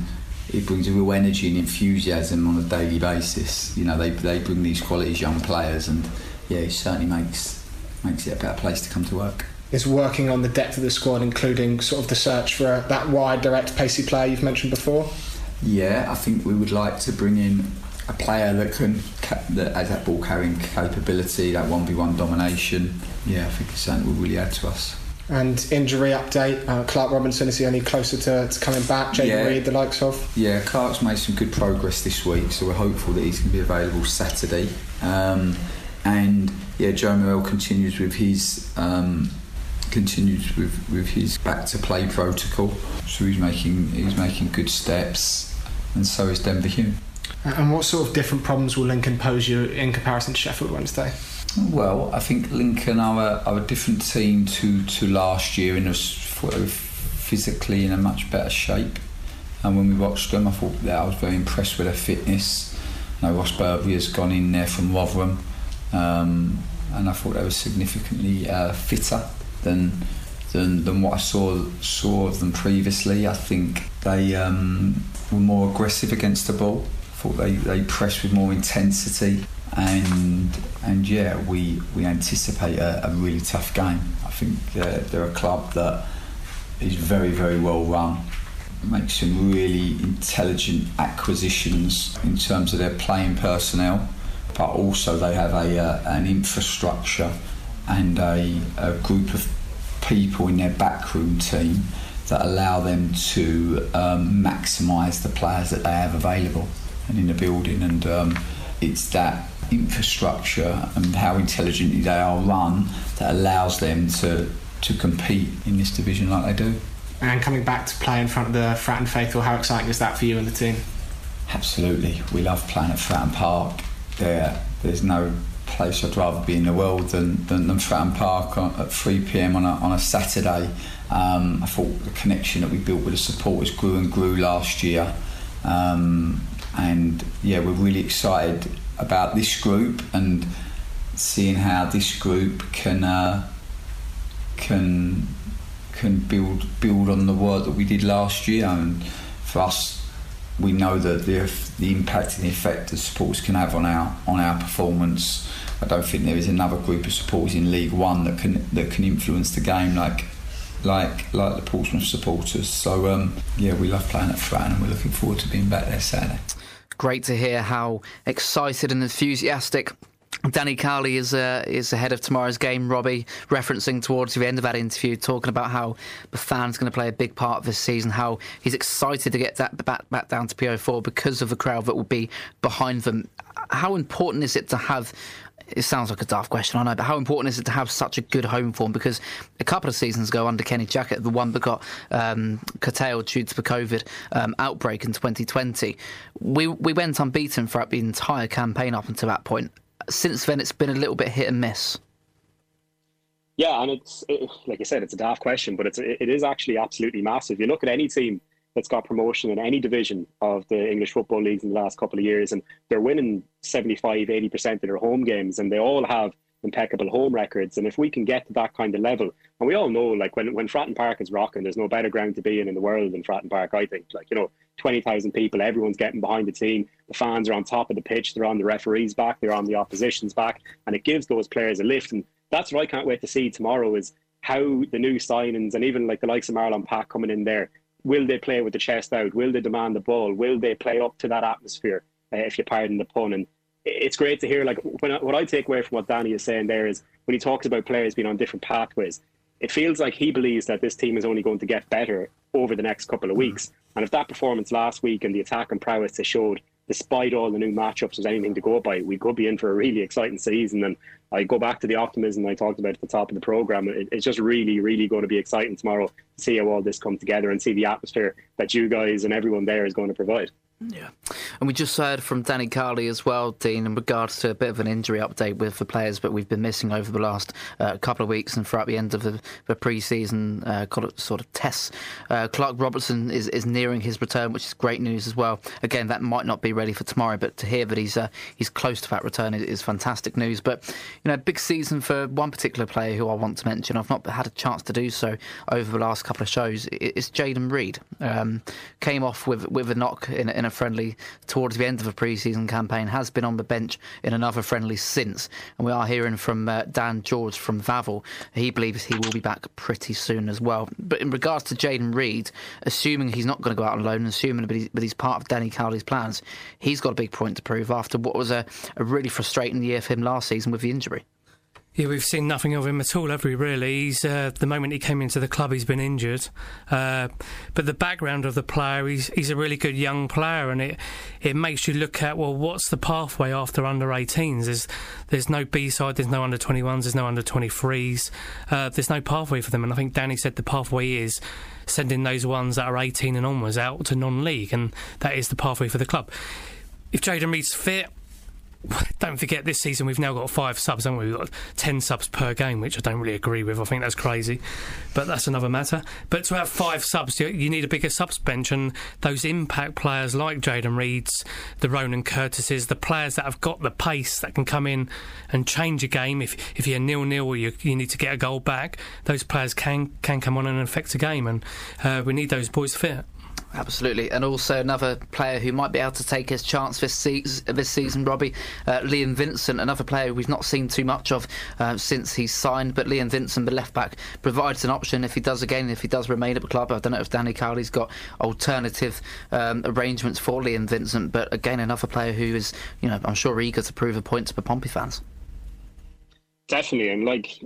it brings a real energy and enthusiasm on a daily basis. You know, they, they bring these qualities, young players, and yeah, it certainly makes makes it a better place to come to work. Is working on the depth of the squad, including sort of the search for that wide, direct, pacey player you've mentioned before? Yeah, I think we would like to bring in a player that can that has that ball carrying capability, that one v one domination. Yeah, I think it's something will really add to us. And injury update: uh, Clark Robertson is he any closer to, to coming back? Jayden Yeah. Reid, the likes of. Yeah, Clark's made some good progress this week, so we're hopeful that he's going to be available Saturday. Um, and yeah, Joe Morrell continues with his um, continues with, with his back to play protocol. So he's making he's making good steps, and so is Denver Hume. And what sort of different problems will Lincoln pose you in comparison to Sheffield Wednesday? Well, I think Lincoln are a, are a different team to, to last year in a s- thought they were physically in a much better shape. And when we watched them, I thought that I was very impressed with their fitness. Now Ross Burberry has gone in there from Rotherham, um, and I thought they were significantly uh, fitter than, than than what I saw saw of them previously. I think they um, were more aggressive against the ball. I thought they, they pressed with more intensity and and yeah, we we anticipate a, a really tough game. I think they're, they're a club that is very, very well run. Make some really intelligent acquisitions in terms of their playing personnel, but also they have a uh, an infrastructure and a, a group of people in their backroom team that allow them to um, maximise the players that they have available and in the building. And um, it's that infrastructure and how intelligently they are run that allows them to, to compete in this division like they do. And coming back to play in front of the Frat Fratton faithful, how exciting is that for you and the team? Absolutely. We love playing at Fratton Park. There, there's no place I'd rather be in the world than, than, than Fratton Park at 3 pm on a, on a Saturday. Um, I thought the connection that we built with the supporters grew and grew last year. Um, and yeah, we're really excited about this group and seeing how this group can uh, can can build build on the work that we did last year. And for us, we know that the the impact and the effect that supporters can have on our on our performance. I don't think there is another group of supporters in League One that can that can influence the game like like like the Portsmouth supporters. So um, yeah, we love playing at Fratton and we're looking forward to being back there Saturday. Great to hear how excited and enthusiastic Danny Cowley is uh, is ahead of tomorrow's game. Robbie referencing towards the end of that interview, talking about how the fans going to play a big part this season. How he's excited to get that back back down to PO4 because of the crowd that will be behind them. How important is it to have? It sounds like a daft question, I know, but how important is it to have such a good home form? Because a couple of seasons ago, under Kenny Jackett, the one that got um, curtailed due to the COVID um, outbreak in 2020, we we went unbeaten throughout the entire campaign up until that point since then it's been a little bit hit and miss. Yeah, and it's it, like I said, it's a daft question, but it's it is actually absolutely massive. You look at any team that's got promotion in any division of the English football leagues in the last couple of years, and they're winning 75, 80% of their home games, and they all have impeccable home records. And if we can get to that kind of level, and we all know, like when when Fratton Park is rocking, there's no better ground to be in in the world than Fratton Park. I think, like you know, 20,000 people, everyone's getting behind the team. The fans are on top of the pitch, they're on the referees' back, they're on the opposition's back, and it gives those players a lift. And that's what I can't wait to see tomorrow is how the new signings and even like the likes of Marlon Pack coming in there, will they play with the chest out? Will they demand the ball? Will they play up to that atmosphere, uh, if you pardon the pun? And it's great to hear, like, when, what I take away from what Danny is saying there is when he talks about players being on different pathways, it feels like he believes that this team is only going to get better over the next couple of mm-hmm. weeks. And if that performance last week and the attack and prowess they showed, despite all the new matchups, was anything to go by, we could be in for a really exciting season. And I go back to the optimism I talked about at the top of the program. It, it's just really, really going to be exciting tomorrow to see how all this comes together and see the atmosphere that you guys and everyone there is going to provide. Yeah. And we just heard from Danny Cowley as well, Dean, in regards to a bit of an injury update with the players that we've been missing over the last uh, couple of weeks and throughout the end of the, the pre season uh, sort of tests. Uh, Clark Robertson is, is nearing his return, which is great news as well. Again, that might not be ready for tomorrow, but to hear that he's uh, he's close to that return is, is, fantastic news. But, you know, big season for one particular player who I want to mention. I've not had a chance to do so over the last couple of shows. It's Jayden Reid. Um, came off with, with a knock in, in a friendly towards the end of a pre-season campaign, has been on the bench in another friendly since. And we are hearing from uh, Dan George from Vavel. He believes he will be back pretty soon as well. But in regards to Jayden Reid, assuming he's not going to go out on loan, assuming that he's, he's part of Danny Cowley's plans, he's got a big point to prove after what was a, a really frustrating year for him last season with the injury. Yeah, we've seen nothing of him at all, have we? Really, he's uh, the moment he came into the club, he's been injured. Uh, but the background of the player, he's he's a really good young player, and it it makes you look at well, what's the pathway after under 18s? There's there's no B side, there's no under 21s, there's no under 23s. Uh, there's no pathway for them, and I think Danny said the pathway is sending those ones that are 18 and onwards out to non-league, and that is the pathway for the club. If Jayden Reid's fit, don't forget this season we've now got five subs, haven't we? We've got ten subs per game, which I don't really agree with. I think that's crazy, but that's another matter. But to have five subs, you need a bigger subs bench, and those impact players like Jayden Reids, the Ronan Curtises, the players that have got the pace that can come in and change a game. If if you're nil nil or you, you need to get a goal back, those players can can come on and affect a game, and uh, we need those boys fit. Absolutely, and also another player who might be able to take his chance this season, this season Robbie, uh, Liam Vincent, another player we've not seen too much of uh, since he's signed, but Liam Vincent, the left back, provides an option if he does again, if he does remain at the club. I don't know if Danny Cowley's got alternative um, arrangements for Liam Vincent, but again, another player who is, you know, I'm sure eager to prove a point to the Pompey fans. Definitely, and like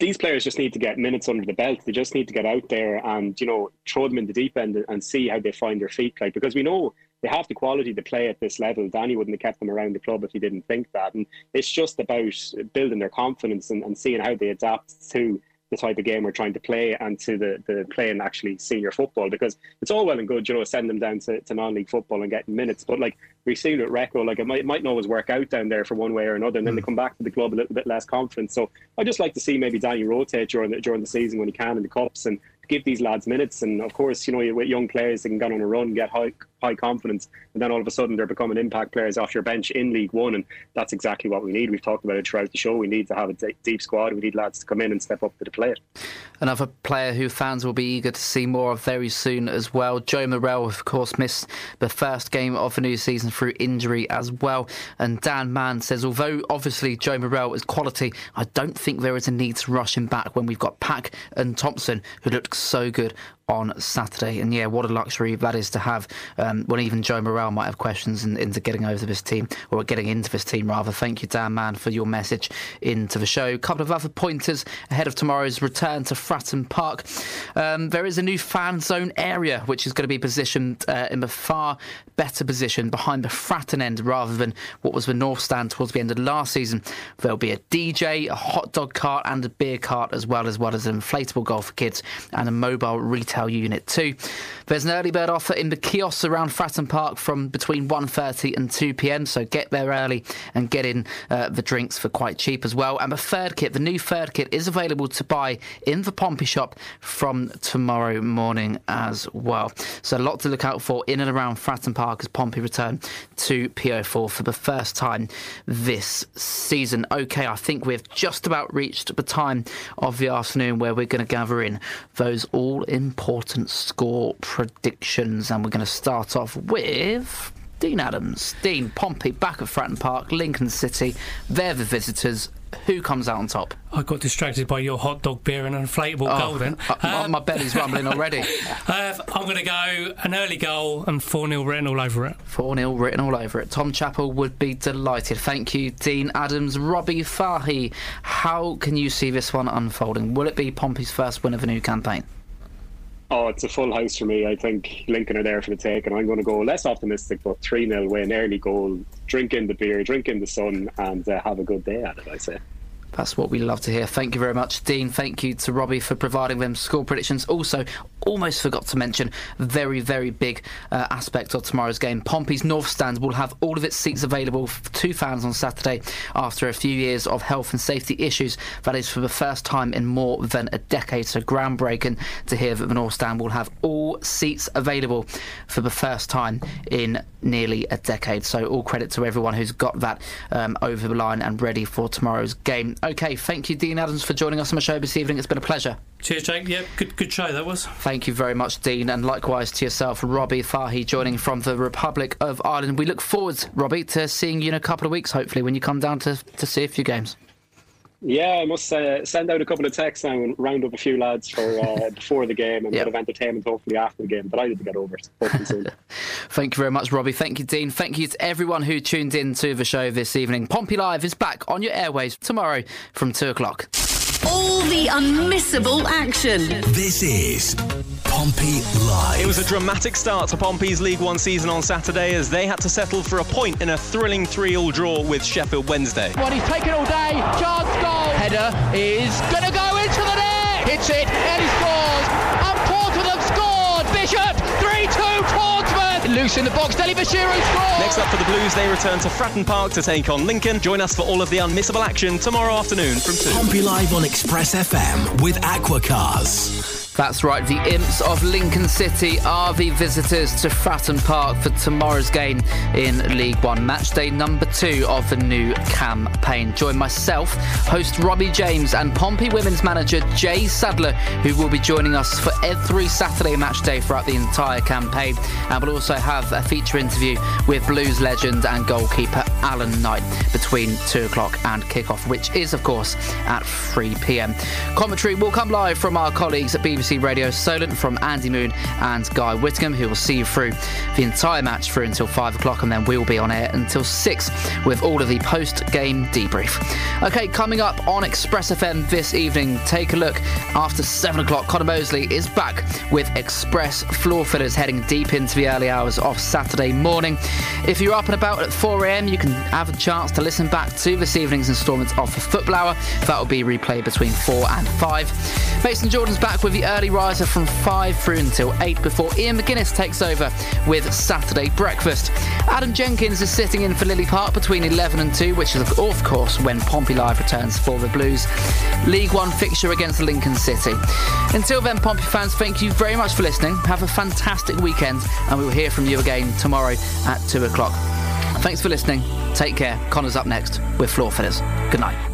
these players just need to get minutes under the belt. They just need to get out there and you know throw them in the deep end and see how they find their feet. Like because we know they have the quality to play at this level. Danny wouldn't have kept them around the club if he didn't think that. And it's just about building their confidence and, and seeing how they adapt to the type of game we're trying to play and to the, the playing actually senior football because it's all well and good, you know, send them down to, to non-league football and getting minutes. But like we've seen with Reeco, like it might, it might not always work out down there for one way or another and then they hmm. come back to the club a little bit less confident. So I just like to see maybe Danny rotate during the, during the season when he can in the cups and give these lads minutes. And of course, you know, with young players, they can get on a run, get high high confidence, and then all of a sudden they're becoming impact players off your bench in League One, and that's exactly what we need. We've talked about it throughout the show. We need to have a deep squad. We need lads to come in and step up to the plate. Another player who fans will be eager to see more of very soon as well. Joe Morrell, of course, missed the first game of the new season through injury as well. And Dan Mann says, although obviously Joe Morrell is quality, I don't think there is a need to rush him back when we've got Pack and Thompson, who looked so good on Saturday. And yeah, what a luxury that is to have um, when even Joe Morrell might have questions in, into getting over this team or getting into this team rather. Thank you, Dan Man, for your message into the show. A couple of other pointers ahead of tomorrow's return to Fratton Park. Um, there is a new fan zone area which is going to be positioned uh, in the far better position behind the Fratton end rather than what was the North Stand towards the end of last season. There'll be a DJ, a hot dog cart, and a beer cart as well as well as an inflatable goal for kids and a mobile retail retail unit too. There's an early bird offer in the kiosks around Fratton Park from between 1.30 and 2 p.m. So get there early and get in uh, the drinks for quite cheap as well. And the third kit, the new third kit, is available to buy in the Pompey shop from tomorrow morning as well. So a lot to look out for in and around Fratton Park as Pompey return to PO4 for the first time this season. Okay, I think we've just about reached the time of the afternoon where we're going to gather in those all important score predictions, and we're going to start off with. Dean Adams, Dean Pompey back at Fratton Park, Lincoln City. They're the visitors. Who comes out on top? I got distracted by your hot dog beer and inflatable oh, goal then. Uh, um, my belly's rumbling already. Uh, I'm going to go an early goal and 4 0 written all over it. 4 0 written all over it. Tom Chappell would be delighted. Thank you, Dean Adams. Robbie Fahy, how can you see this one unfolding? Will it be Pompey's first win of a new campaign? Oh, it's a full house for me. I think Lincoln are there for the take, and I'm going to go less optimistic, but 3 0 win, early goal, drink in the beer, drink in the sun, and uh, have a good day at it, I say. That's what we love to hear. Thank you very much, Dean. Thank you to Robbie for providing them score predictions. Also, almost forgot to mention very, very big uh, aspect of tomorrow's game. Pompey's North Stand will have all of its seats available to fans on Saturday after a few years of health and safety issues. That is for the first time in more than a decade. So groundbreaking to hear that the North Stand will have all seats available for the first time in nearly a decade. So all credit to everyone who's got that um, over the line and ready for tomorrow's game. Okay, thank you, Dean Adams, for joining us on the show this evening. It's been a pleasure. Cheers, Jake. Yeah, good, good show that was. Thank you very much, Dean, and likewise to yourself, Robbie Fahy, joining from the Republic of Ireland. We look forward, Robbie, to seeing you in a couple of weeks, hopefully, when you come down to, to see a few games. Yeah, I must uh, send out a couple of texts now and round up a few lads for uh, before the game and yep. a bit of entertainment hopefully after the game. Delighted to get over it. Thank you very much, Robbie. Thank you, Dean. Thank you to everyone who tuned in to the show this evening. Pompey Live is back on your airways tomorrow from 2 o'clock. All the unmissable action. This is Pompey Live. It was a dramatic start to Pompey's League One season on Saturday as they had to settle for a point in a thrilling 3 all draw with Sheffield Wednesday. Well, he's taken all day. Chance goal. Header is going to go into the net. Hits it and he scores. And Portsmouth have scored. Bishop 3 2 Portsmouth. Loose in the box. Dele Bashiru scores. Next up for the Blues, they return to Fratton Park to take on Lincoln. Join us for all of the unmissable action tomorrow afternoon from 2. Pompey Live on Express FM with Aqua Cars. That's right, the Imps of Lincoln City are the visitors to Fratton Park for tomorrow's game in League One, match day number two of the new campaign. Join myself, host Robbie James, and Pompey women's manager Jay Sadler, who will be joining us for every Saturday match day throughout the entire campaign. And we'll also have a feature interview with Blues legend and goalkeeper Alan Knight between 2 o'clock and kick-off, which is, of course, at 3 pm. Commentary will come live from our colleagues at BBC. BBC Radio Solent from Andy Moon and Guy Whittingham, who will see you through the entire match through until 5 o'clock, and then we'll be on air until 6 with all of the post game debrief. Okay, coming up on Express FM this evening, take a look. After 7 o'clock, Connor Mosley is back with Express Floor Fillers heading deep into the early hours of Saturday morning. If you're up and about at 4am, you can have a chance to listen back to this evening's instalment of the Football Hour. That will be replayed between 4 and 5. Mason Jordan's back with the early riser from 5 through until 8 before Ian McGuinness takes over with Saturday Breakfast. Adam Jenkins is sitting in for Lily Park between 11 and 2, which is, of course, when Pompey Live returns for the Blues. League One fixture against Lincoln City. Until then, Pompey fans, thank you very much for listening. Have a fantastic weekend, and we will hear from you again tomorrow at 2 o'clock. Thanks for listening. Take care. Connor's up next with Floor Fillers. Good night.